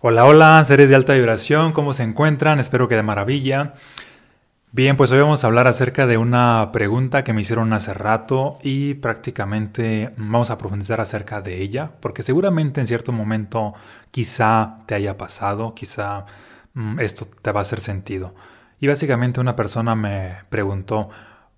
Hola, hola, seres de alta vibración, ¿cómo se encuentran? Espero que de maravilla. Bien, pues hoy vamos a hablar acerca de una pregunta que me hicieron hace rato y prácticamente vamos a profundizar acerca de ella, porque seguramente en cierto momento quizá te haya pasado, quizá mm, esto te va a hacer sentido. Y básicamente una persona me preguntó,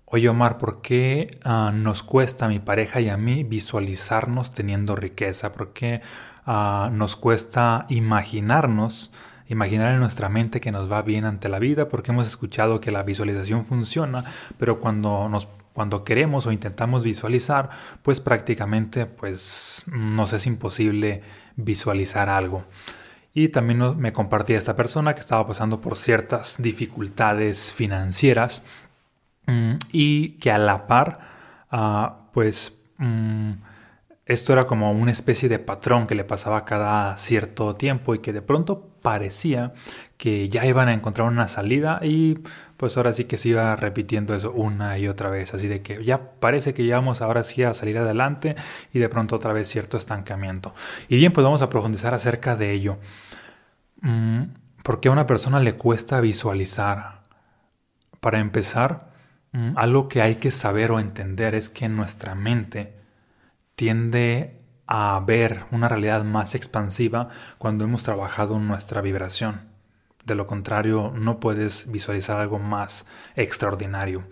oye Omar, ¿por qué ah, nos cuesta a mi pareja y a mí visualizarnos teniendo riqueza? ¿Por qué Ah, nos cuesta imaginarnos, imaginar en nuestra mente que nos va bien ante la vida, porque hemos escuchado que la visualización funciona, pero cuando nos cuando queremos o intentamos visualizar, pues prácticamente pues nos es imposible visualizar algo. Y también me compartía esta persona que estaba pasando por ciertas dificultades financieras mm, y que a la par, ah, pues mm, esto era como una especie de patrón que le pasaba cada cierto tiempo y que de pronto parecía que ya iban a encontrar una salida y pues ahora sí que se iba repitiendo eso una y otra vez, así de que ya parece que ya vamos ahora sí a salir adelante y de pronto otra vez cierto estancamiento. Y bien, pues vamos a profundizar acerca de ello. Mm, ¿Por qué a una persona le cuesta visualizar? Para empezar, mm, algo que hay que saber o entender es que nuestra mente tiende a ver una realidad más expansiva cuando hemos trabajado nuestra vibración. De lo contrario, no puedes visualizar algo más extraordinario.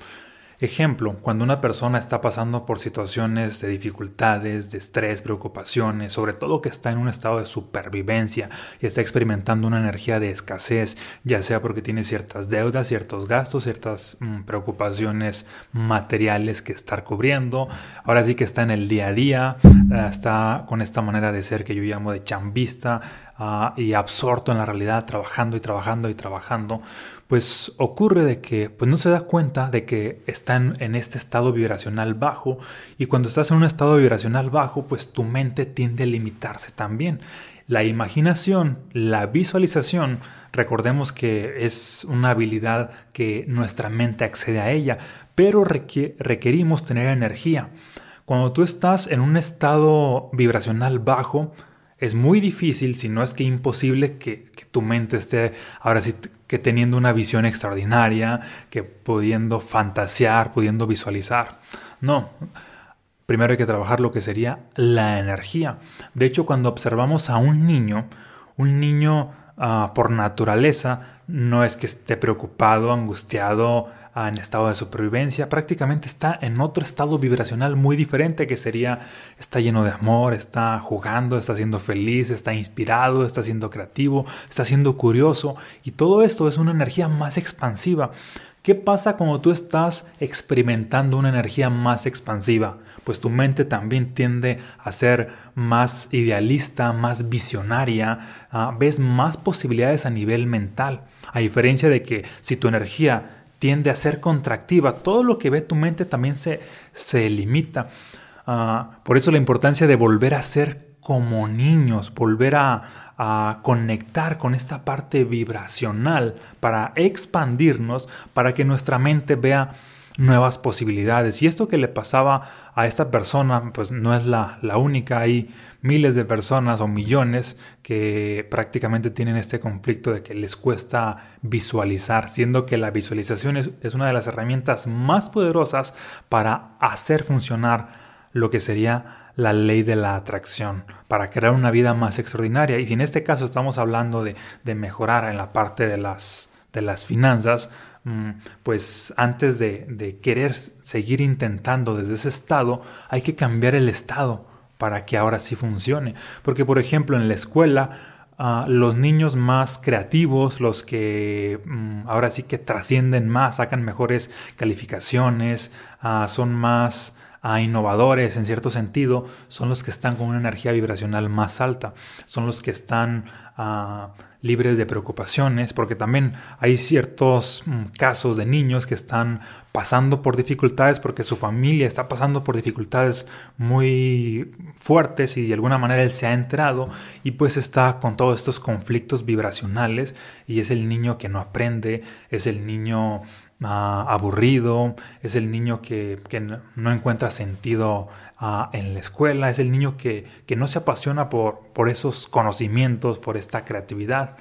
Ejemplo, cuando una persona está pasando por situaciones de dificultades, de estrés, preocupaciones, sobre todo que está en un estado de supervivencia y está experimentando una energía de escasez, ya sea porque tiene ciertas deudas, ciertos gastos, ciertas mm, preocupaciones materiales que estar cubriendo, ahora sí que está en el día a día, eh, está con esta manera de ser que yo llamo de chambista ah, y absorto en la realidad, trabajando y trabajando y trabajando, pues ocurre de que pues no se da cuenta de que están en este estado vibracional bajo y cuando estás en un estado vibracional bajo pues tu mente tiende a limitarse también. La imaginación, la visualización, recordemos que es una habilidad que nuestra mente accede a ella, pero requerimos tener energía. Cuando tú estás en un estado vibracional bajo, es muy difícil, si no es que imposible, que, tu mente esté ahora sí que teniendo una visión extraordinaria, que pudiendo fantasear, pudiendo visualizar. No, primero hay que trabajar lo que sería la energía. De hecho, cuando observamos a un niño, un niño ah, por naturaleza no es que esté preocupado, angustiado, en estado de supervivencia, prácticamente está en otro estado vibracional muy diferente que sería, está lleno de amor, está jugando, está siendo feliz, está inspirado, está siendo creativo, está siendo curioso y todo esto es una energía más expansiva. ¿Qué pasa cuando tú estás experimentando una energía más expansiva? Pues tu mente también tiende a ser más idealista, más visionaria, ah, ves más posibilidades a nivel mental. A diferencia de que si tu energía tiende a ser contractiva. Todo lo que ve tu mente también se, se limita. Ah, por eso la importancia de volver a ser como niños, volver a, a, conectar con esta parte vibracional para expandirnos, para que nuestra mente vea nuevas posibilidades. Y esto que le pasaba a esta persona, pues no es la, la única. Hay miles de personas o millones que prácticamente tienen este conflicto de que les cuesta visualizar, siendo que la visualización es, es una de las herramientas más poderosas para hacer funcionar lo que sería la ley de la atracción, para crear una vida más extraordinaria. Y si en este caso estamos hablando de, de mejorar en la parte de las, de las finanzas, pues antes de, querer seguir intentando desde ese estado, hay que cambiar el estado para que ahora sí funcione. Porque, por ejemplo, en la escuela, ah, los niños más creativos, los que mm, ahora sí que trascienden más, sacan mejores calificaciones, ah, son más ah, innovadores en cierto sentido, son los que están con una energía vibracional más alta, son los que están libres de preocupaciones, porque también hay ciertos mm, casos de niños que están pasando por dificultades porque su familia está pasando por dificultades muy fuertes y de alguna manera él se ha enterado y pues está con todos estos conflictos vibracionales y es el niño que no aprende, es el niño ah, aburrido, es el niño que, no encuentra sentido ah, en la escuela, es el niño que, no se apasiona por, por, esos conocimientos, por esta creatividad.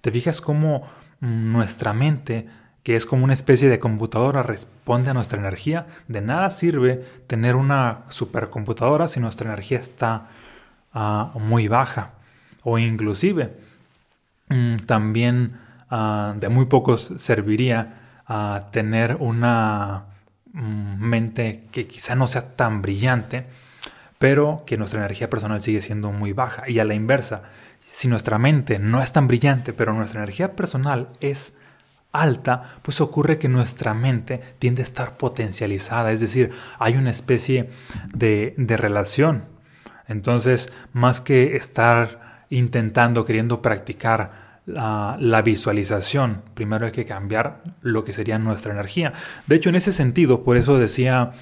¿Te fijas cómo nuestra mente, que es como una especie de computadora, responde a nuestra energía? De nada sirve tener una supercomputadora si nuestra energía está ah, muy baja. O inclusive, mm, también de muy pocos serviría a tener una mm, mente que quizá no sea tan brillante, pero que nuestra energía personal sigue siendo muy baja. Y a la inversa, si nuestra mente no es tan brillante, pero nuestra energía personal es alta, pues ocurre que nuestra mente tiende a estar potencializada, es decir, hay una especie de, de relación. Entonces, más que estar intentando, queriendo practicar la, visualización. Primero hay que cambiar lo que sería nuestra energía. De hecho, en ese sentido, por eso decía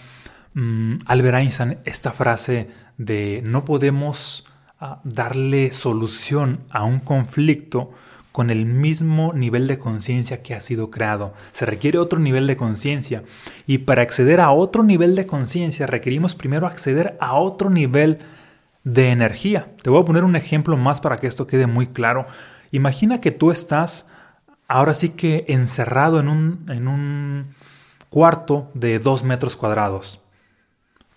mm, Albert Einstein esta frase de no podemos ah, darle solución a un conflicto con el mismo nivel de conciencia que ha sido creado. Se requiere otro nivel de conciencia. Y para acceder a otro nivel de conciencia requerimos primero acceder a otro nivel de energía. Te voy a poner un ejemplo más para que esto quede muy claro. Imagina que tú estás ahora sí que encerrado en un, en un cuarto de dos metros cuadrados.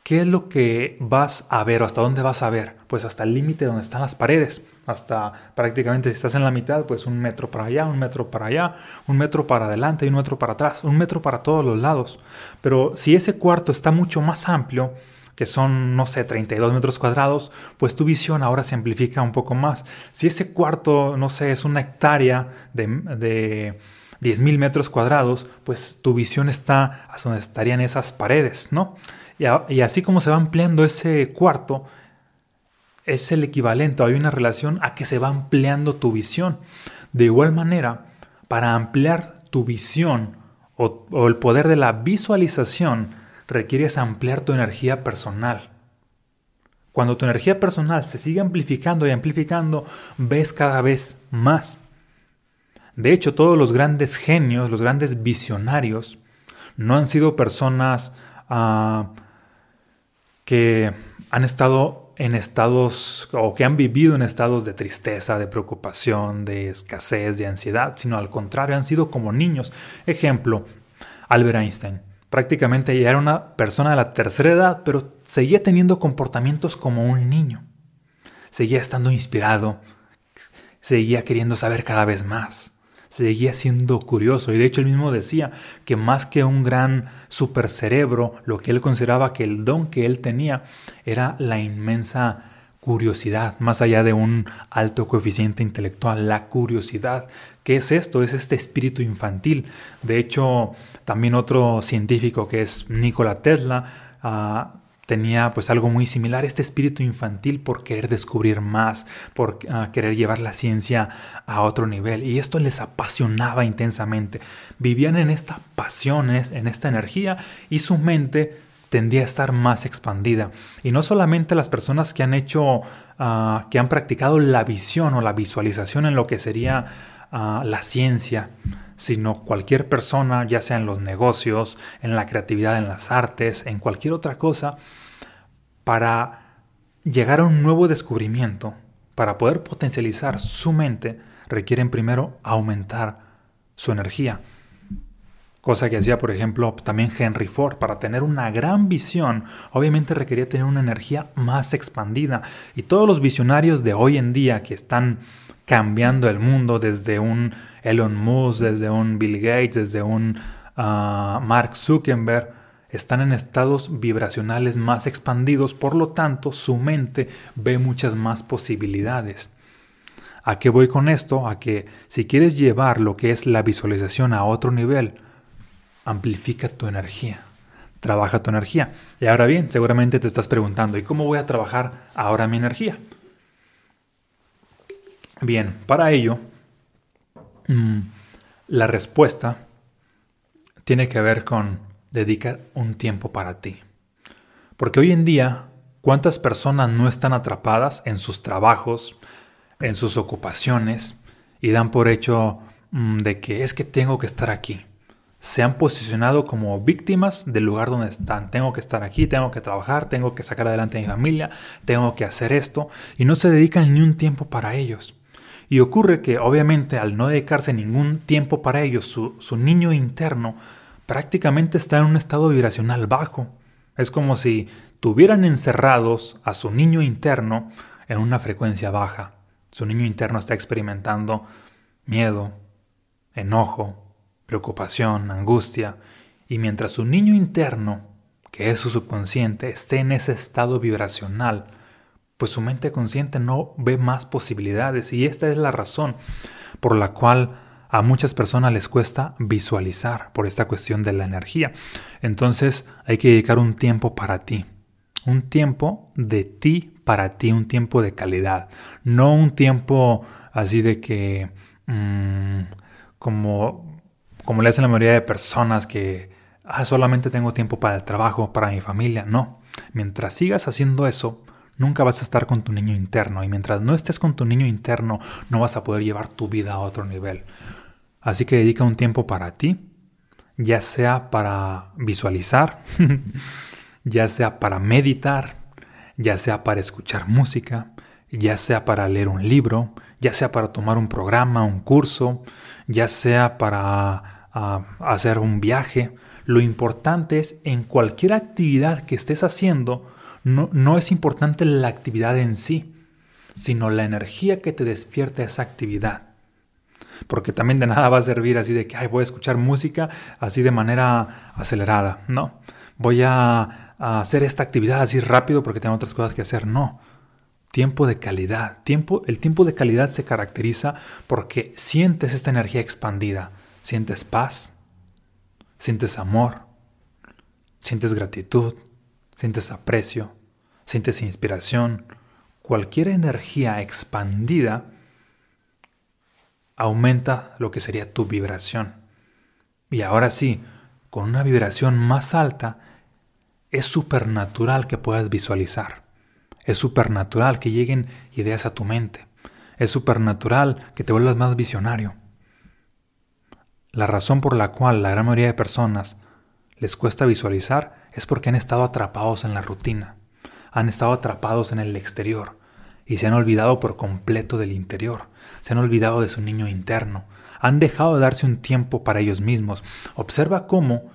¿Qué es lo que vas a ver o hasta dónde vas a ver? Pues hasta el límite donde están las paredes. Hasta prácticamente si estás en la mitad, pues un metro para allá, un metro para allá, un metro para adelante y un metro para atrás, un metro para todos los lados. Pero si ese cuarto está mucho más amplio, que son, no sé, 32 metros cuadrados, pues tu visión ahora se amplifica un poco más. Si ese cuarto, no sé, es una hectárea de, de 10.000 metros cuadrados, pues tu visión está hasta donde estarían esas paredes, ¿no? Y, así como se va ampliando ese cuarto, es el equivalente, hay una relación a que se va ampliando tu visión. De igual manera, para ampliar tu visión o el poder de la visualización, requieres ampliar tu energía personal. Cuando tu energía personal se sigue amplificando y amplificando, ves cada vez más. De hecho, todos los grandes genios, los grandes visionarios, no han sido personas ah, que han estado en estados o que han vivido en estados de tristeza, de preocupación, de escasez, de ansiedad, sino al contrario, han sido como niños. Ejemplo, Albert Einstein. Prácticamente ya era una persona de la tercera edad, pero seguía teniendo comportamientos como un niño. Seguía estando inspirado, seguía queriendo saber cada vez más, seguía siendo curioso. Y de hecho él mismo decía que más que un gran supercerebro, lo que él consideraba que el don que él tenía era la inmensa curiosidad, más allá de un alto coeficiente intelectual, la curiosidad. ¿Qué es esto? Es este espíritu infantil. De hecho, también otro científico que es Nikola Tesla ah, tenía pues algo muy similar, este espíritu infantil por querer descubrir más, por ah, querer llevar la ciencia a otro nivel. Y esto les apasionaba intensamente. Vivían en esta pasión, en esta energía y su mente tendía a estar más expandida. Y no solamente las personas que han hecho, ah, que han practicado la visión o la visualización en lo que sería la ciencia, sino cualquier persona, ya sea en los negocios, en la creatividad, en las artes, en cualquier otra cosa, para llegar a un nuevo descubrimiento, para poder potencializar su mente, requieren primero aumentar su energía. Cosa que hacía, por ejemplo, también Henry Ford. Para tener una gran visión, obviamente requería tener una energía más expandida. Y todos los visionarios de hoy en día que están cambiando el mundo, desde un Elon Musk, desde un Bill Gates, desde un ah, Mark Zuckerberg, están en estados vibracionales más expandidos, por lo tanto su mente ve muchas más posibilidades. ¿A qué voy con esto? A que si quieres llevar lo que es la visualización a otro nivel, amplifica tu energía, trabaja tu energía. Y ahora bien, seguramente te estás preguntando, ¿y cómo voy a trabajar ahora mi energía? Bien, para ello, mm, la respuesta tiene que ver con dedicar un tiempo para ti. Porque hoy en día, ¿cuántas personas no están atrapadas en sus trabajos, en sus ocupaciones, y dan por hecho mm, de que es que tengo que estar aquí? Se han posicionado como víctimas del lugar donde están. Tengo que estar aquí, tengo que trabajar, tengo que sacar adelante a mi familia, tengo que hacer esto, y no se dedican ni un tiempo para ellos. Y ocurre que obviamente al no dedicarse ningún tiempo para ellos, su, su niño interno prácticamente está en un estado vibracional bajo. Es como si tuvieran encerrados a su niño interno en una frecuencia baja. Su niño interno está experimentando miedo, enojo, preocupación, angustia, y mientras su niño interno, que es su subconsciente, esté en ese estado vibracional, pues su mente consciente no ve más posibilidades y esta es la razón por la cual a muchas personas les cuesta visualizar por esta cuestión de la energía. Entonces hay que dedicar un tiempo para ti, un tiempo de ti para ti, un tiempo de calidad, no un tiempo así de que mm, como como le hacen la mayoría de personas que ah, solamente tengo tiempo para el trabajo, para mi familia. No, mientras sigas haciendo eso, nunca vas a estar con tu niño interno y mientras no estés con tu niño interno, no vas a poder llevar tu vida a otro nivel. Así que dedica un tiempo para ti, ya sea para visualizar, ya sea para meditar, ya sea para escuchar música, ya sea para leer un libro, ya sea para tomar un programa, un curso, ya sea para hacer un viaje. Lo importante es en cualquier actividad que estés haciendo, no, no es importante la actividad en sí, sino la energía que te despierta esa actividad. Porque también de nada va a servir así de que Ay, voy a escuchar música así de manera acelerada. No, voy a, a hacer esta actividad así rápido porque tengo otras cosas que hacer. No, tiempo de calidad. Tiempo, el tiempo de calidad se caracteriza porque sientes esta energía expandida. Sientes paz, sientes amor, sientes gratitud, sientes aprecio, sientes inspiración. Cualquier energía expandida aumenta lo que sería tu vibración. Y ahora sí, con una vibración más alta, es supernatural que puedas visualizar. Es supernatural que lleguen ideas a tu mente. Es supernatural que te vuelvas más visionario. La razón por la cual la gran mayoría de personas les cuesta visualizar es porque han estado atrapados en la rutina, han estado atrapados en el exterior y se han olvidado por completo del interior, se han olvidado de su niño interno, han dejado de darse un tiempo para ellos mismos. Observa cómo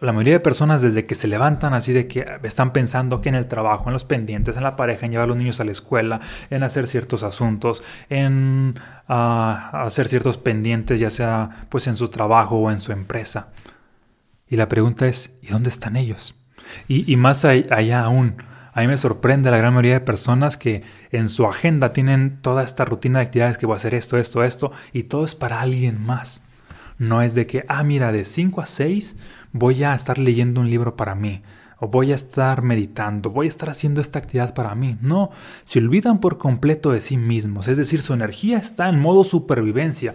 la mayoría de personas desde que se levantan así de que están pensando que en el trabajo, en los pendientes, en la pareja, en llevar a los niños a la escuela, en hacer ciertos asuntos, en ah, hacer ciertos pendientes, ya sea pues en su trabajo o en su empresa. Y la pregunta es, ¿y dónde están ellos? Y, más allá aún, a mí me sorprende la gran mayoría de personas que en su agenda tienen toda esta rutina de actividades que voy a hacer esto, esto, esto, y todo es para alguien más. No es de que, ah, mira, de 5 a 6 voy a estar leyendo un libro para mí, o voy a estar meditando, voy a estar haciendo esta actividad para mí. No, se olvidan por completo de sí mismos, es decir, su energía está en modo supervivencia.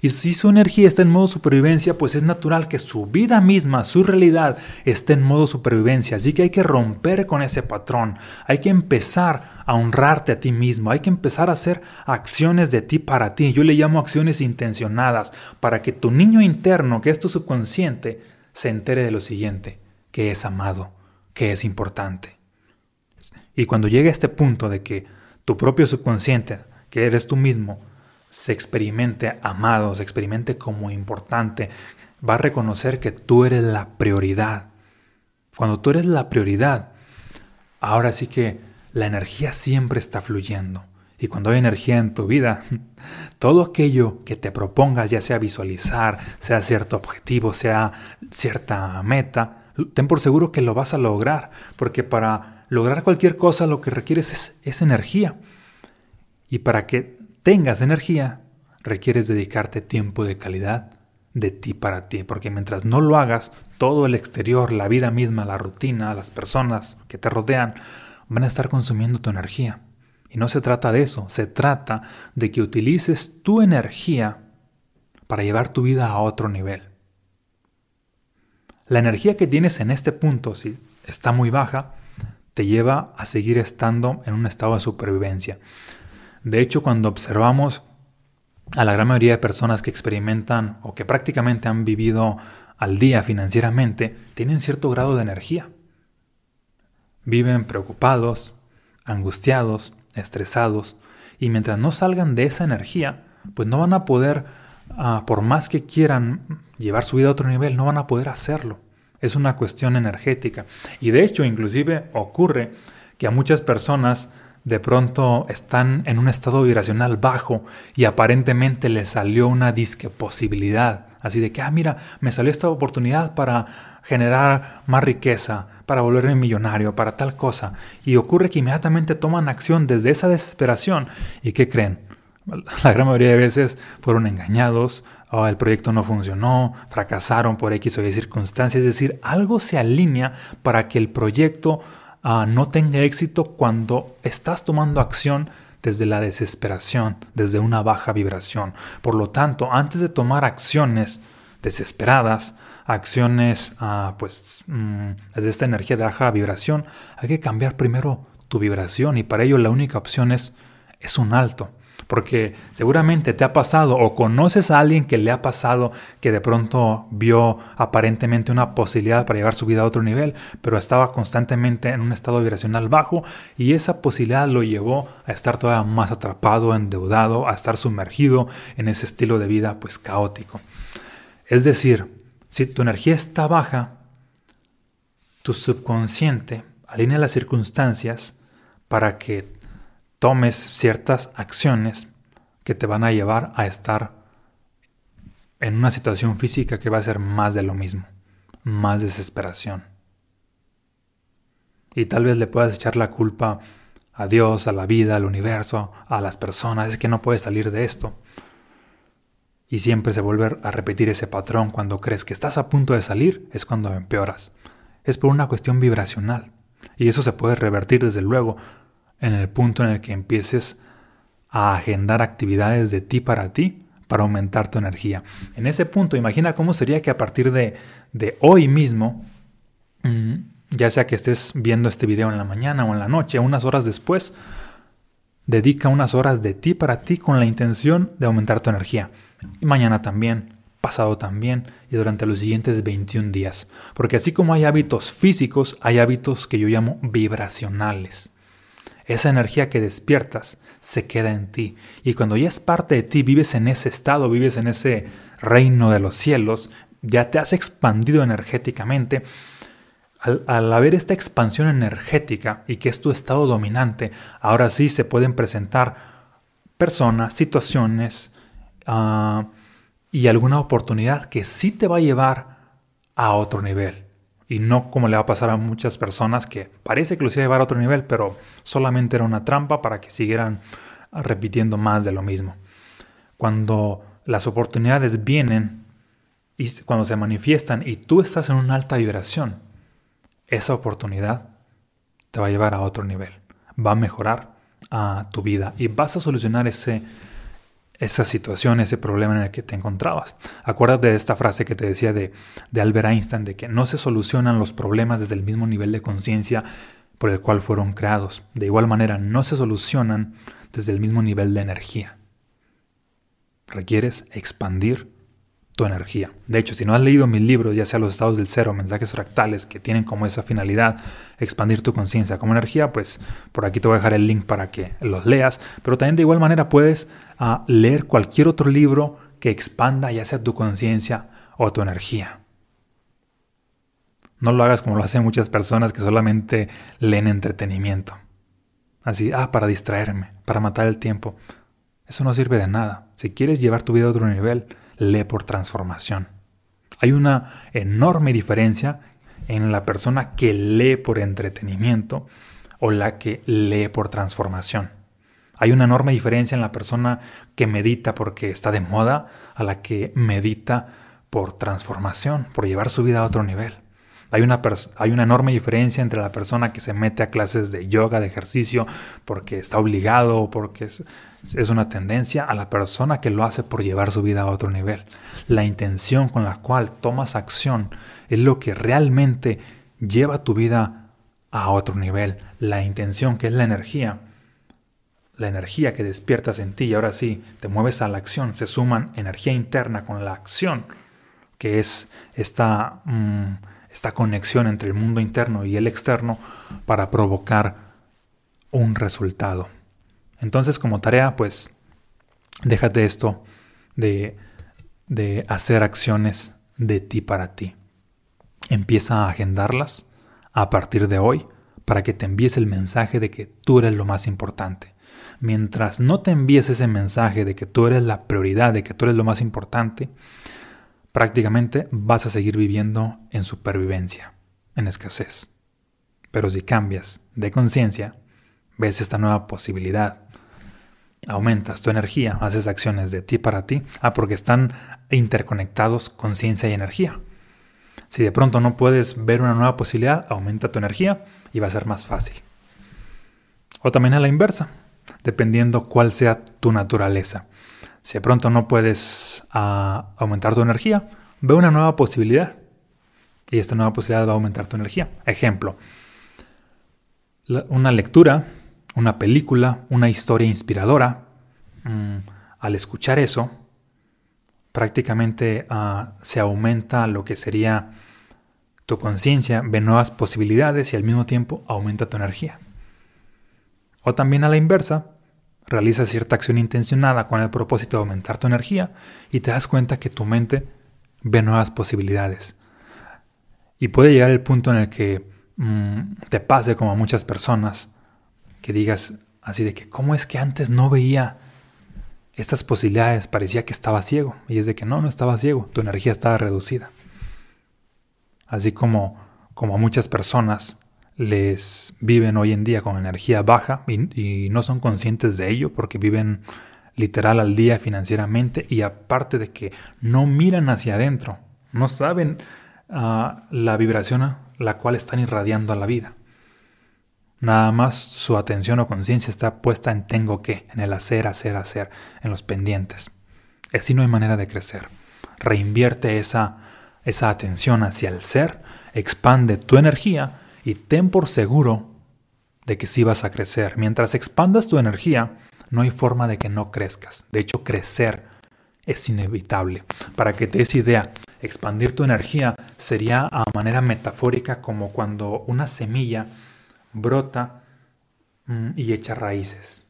Y si su energía está en modo supervivencia, pues es natural que su vida misma, su realidad, esté en modo supervivencia. Así que hay que romper con ese patrón. Hay que empezar a honrarte a ti mismo. Hay que empezar a hacer acciones de ti para ti. Yo le llamo acciones intencionadas para que tu niño interno, que es tu subconsciente, se entere de lo siguiente, que es amado, que es importante. Y cuando llegue a este punto de que tu propio subconsciente, que eres tú mismo, se experimente amado, se experimente como importante, va a reconocer que tú eres la prioridad. Cuando tú eres la prioridad, ahora sí que la energía siempre está fluyendo. Y cuando hay energía en tu vida, todo aquello que te propongas, ya sea visualizar, sea cierto objetivo, sea cierta meta, ten por seguro que lo vas a lograr, porque para lograr cualquier cosa lo que requieres es, energía. Y para que tengas energía, requieres dedicarte tiempo de calidad de ti para ti, porque mientras no lo hagas, todo el exterior, la vida misma, la rutina, las personas que te rodean, van a estar consumiendo tu energía. No se trata de eso, se trata de que utilices tu energía para llevar tu vida a otro nivel. La energía que tienes en este punto, si está muy baja, te lleva a seguir estando en un estado de supervivencia. De hecho, cuando observamos a la gran mayoría de personas que experimentan o que prácticamente han vivido al día financieramente tienen cierto grado de energía. Viven preocupados, angustiados, estresados, y mientras no salgan de esa energía, pues no van a poder, ah, por más que quieran llevar su vida a otro nivel, no van a poder hacerlo. Es una cuestión energética. Y de hecho, inclusive ocurre que a muchas personas de pronto están en un estado vibracional bajo y aparentemente les salió una disque posibilidad. Así de que, ah, mira, me salió esta oportunidad para generar más riqueza, para volverme millonario, para tal cosa. Y ocurre que inmediatamente toman acción desde esa desesperación. ¿Y qué creen? La gran mayoría de veces fueron engañados, o el proyecto no funcionó, fracasaron por X o Y circunstancias. Es decir, algo se alinea para que el proyecto ah, no tenga éxito cuando estás tomando acción desde la desesperación, desde una baja vibración. Por lo tanto, antes de tomar acciones desesperadas, acciones pues mm, desde esta energía de baja vibración, hay que cambiar primero tu vibración y para ello la única opción es, es un alto. Porque seguramente te ha pasado o conoces a alguien que le ha pasado que de pronto vio aparentemente una posibilidad para llevar su vida a otro nivel, pero estaba constantemente en un estado vibracional bajo y esa posibilidad lo llevó a estar todavía más atrapado, endeudado, a estar sumergido en ese estilo de vida pues caótico. Es decir, si tu energía está baja, tu subconsciente alinea las circunstancias para que tomes ciertas acciones que te van a llevar a estar en una situación física que va a ser más de lo mismo, más desesperación. Y tal vez le puedas echar la culpa a Dios, a la vida, al universo, a las personas, es que no puedes salir de esto. Y siempre se vuelve a repetir ese patrón cuando crees que estás a punto de salir, es cuando empeoras. Es por una cuestión vibracional. Y eso se puede revertir desde luego en el punto en el que empieces a agendar actividades de ti para ti para aumentar tu energía. En ese punto, imagina cómo sería que a partir de, de hoy mismo, mm, ya sea que estés viendo este video en la mañana o en la noche, unas horas después, dedica unas horas de ti para ti con la intención de aumentar tu energía. Y mañana también, pasado también y durante los siguientes 21 días. Porque así como hay hábitos físicos, hay hábitos que yo llamo vibracionales. Esa energía que despiertas se queda en ti. Y cuando ya es parte de ti, vives en ese estado, vives en ese reino de los cielos, ya te has expandido energéticamente. Al, haber esta expansión energética y que es tu estado dominante, ahora sí se pueden presentar personas, situaciones, Ah, y alguna oportunidad que sí te va a llevar a otro nivel. Y no como le va a pasar a muchas personas que parece que los iba a llevar a otro nivel, pero solamente era una trampa para que siguieran repitiendo más de lo mismo. Cuando las oportunidades vienen y cuando se manifiestan y tú estás en una alta vibración, esa oportunidad te va a llevar a otro nivel. Va a mejorar a tu vida y vas a solucionar ese esa situación, ese problema en el que te encontrabas. Acuérdate de esta frase que te decía de, de Albert Einstein, de que no se solucionan los problemas desde el mismo nivel de conciencia por el cual fueron creados. De igual manera, no se solucionan desde el mismo nivel de energía. Requieres expandir tu energía. De hecho, si no has leído mis libros, ya sea los estados del cero, mensajes fractales, que tienen como esa finalidad expandir tu conciencia como energía, pues por aquí te voy a dejar el link para que los leas. Pero también de igual manera puedes ah, leer cualquier otro libro que expanda ya sea tu conciencia o tu energía. No lo hagas como lo hacen muchas personas que solamente leen entretenimiento. Así, ah, para distraerme, para matar el tiempo. Eso no sirve de nada. Si quieres llevar tu vida a otro nivel, lee por transformación. Hay una enorme diferencia en la persona que lee por entretenimiento o la que lee por transformación. Hay una enorme diferencia en la persona que medita porque está de moda a la que medita por transformación, por llevar su vida a otro nivel. Hay una, hay una enorme diferencia entre la persona que se mete a clases de yoga, de ejercicio, porque está obligado o porque es, es una tendencia, a la persona que lo hace por llevar su vida a otro nivel. La intención con la cual tomas acción es lo que realmente lleva tu vida a otro nivel. La intención, que es la energía, la energía que despiertas en ti y ahora sí te mueves a la acción, se suman energía interna con la acción que es esta, mm, esta conexión entre el mundo interno y el externo para provocar un resultado. Entonces como tarea, pues déjate esto de, de hacer acciones de ti para ti. Empieza a agendarlas a partir de hoy para que te envíes el mensaje de que tú eres lo más importante. Mientras no te envíes ese mensaje de que tú eres la prioridad, de que tú eres lo más importante, prácticamente vas a seguir viviendo en supervivencia, en escasez. Pero si cambias de conciencia, ves esta nueva posibilidad, aumentas tu energía, haces acciones de ti para ti, ah, porque están interconectados conciencia y energía. Si de pronto no puedes ver una nueva posibilidad, aumenta tu energía y va a ser más fácil. O también a la inversa, dependiendo cuál sea tu naturaleza. Si de pronto no puedes ah, aumentar tu energía, ve una nueva posibilidad. Y esta nueva posibilidad va a aumentar tu energía. Ejemplo, una lectura, una película, una historia inspiradora. Mm, al escuchar eso, prácticamente ah, se aumenta lo que sería tu conciencia, ve nuevas posibilidades y al mismo tiempo aumenta tu energía. O también a la inversa, realiza cierta acción intencionada con el propósito de aumentar tu energía y te das cuenta que tu mente ve nuevas posibilidades. Y puede llegar el punto en el que mm, te pase como a muchas personas, que digas así de que, ¿cómo es que antes no veía estas posibilidades? Parecía que estaba ciego. Y es de que no, no estaba ciego, tu energía estaba reducida. Así como, como a muchas personas les viven hoy en día con energía baja y, no son conscientes de ello porque viven literal al día financieramente y aparte de que no miran hacia adentro, no saben ah, la vibración a la cual están irradiando a la vida. Nada más su atención o conciencia está puesta en tengo que, en el hacer, hacer, hacer, en los pendientes. Así no hay manera de crecer. Reinvierte esa, esa atención hacia el ser, expande tu energía y ten por seguro de que sí vas a crecer. Mientras expandas tu energía, no hay forma de que no crezcas. De hecho, crecer es inevitable. Para que te des idea, expandir tu energía sería a manera metafórica como cuando una semilla brota mm, y echa raíces.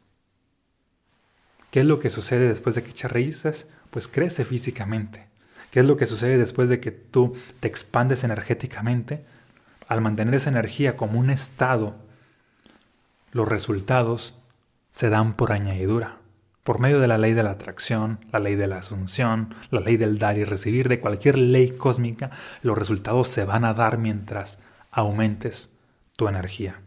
¿Qué es lo que sucede después de que echa raíces? Pues crece físicamente. ¿Qué es lo que sucede después de que tú te expandes energéticamente? Al mantener esa energía como un estado, los resultados se dan por añadidura, por medio de la ley de la atracción, la ley de la asunción, la ley del dar y recibir, de cualquier ley cósmica, los resultados se van a dar mientras aumentes tu energía.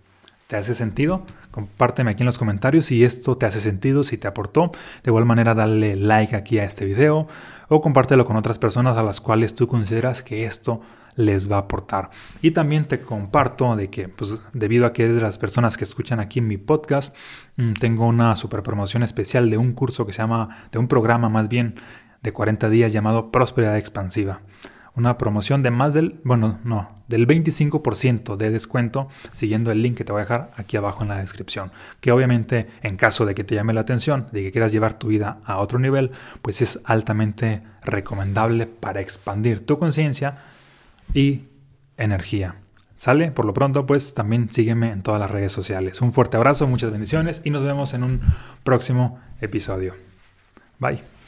¿Te hace sentido? Compárteme aquí en los comentarios si esto te hace sentido, si te aportó. De igual manera, dale like aquí a este video o compártelo con otras personas a las cuales tú consideras que esto les va a aportar. Y también te comparto de que, pues, debido a que eres de las personas que escuchan aquí en mi podcast, mm, tengo una super promoción especial de un curso que se llama, de un programa más bien, de 40 días llamado Prosperidad Expansiva. Una promoción de más del, bueno, no, del 25% de descuento siguiendo el link que te voy a dejar aquí abajo en la descripción. Que obviamente en caso de que te llame la atención, de que quieras llevar tu vida a otro nivel, pues es altamente recomendable para expandir tu conciencia y energía. ¿Sale? Por lo pronto, pues también sígueme en todas las redes sociales. Un fuerte abrazo, muchas bendiciones y nos vemos en un próximo episodio. Bye.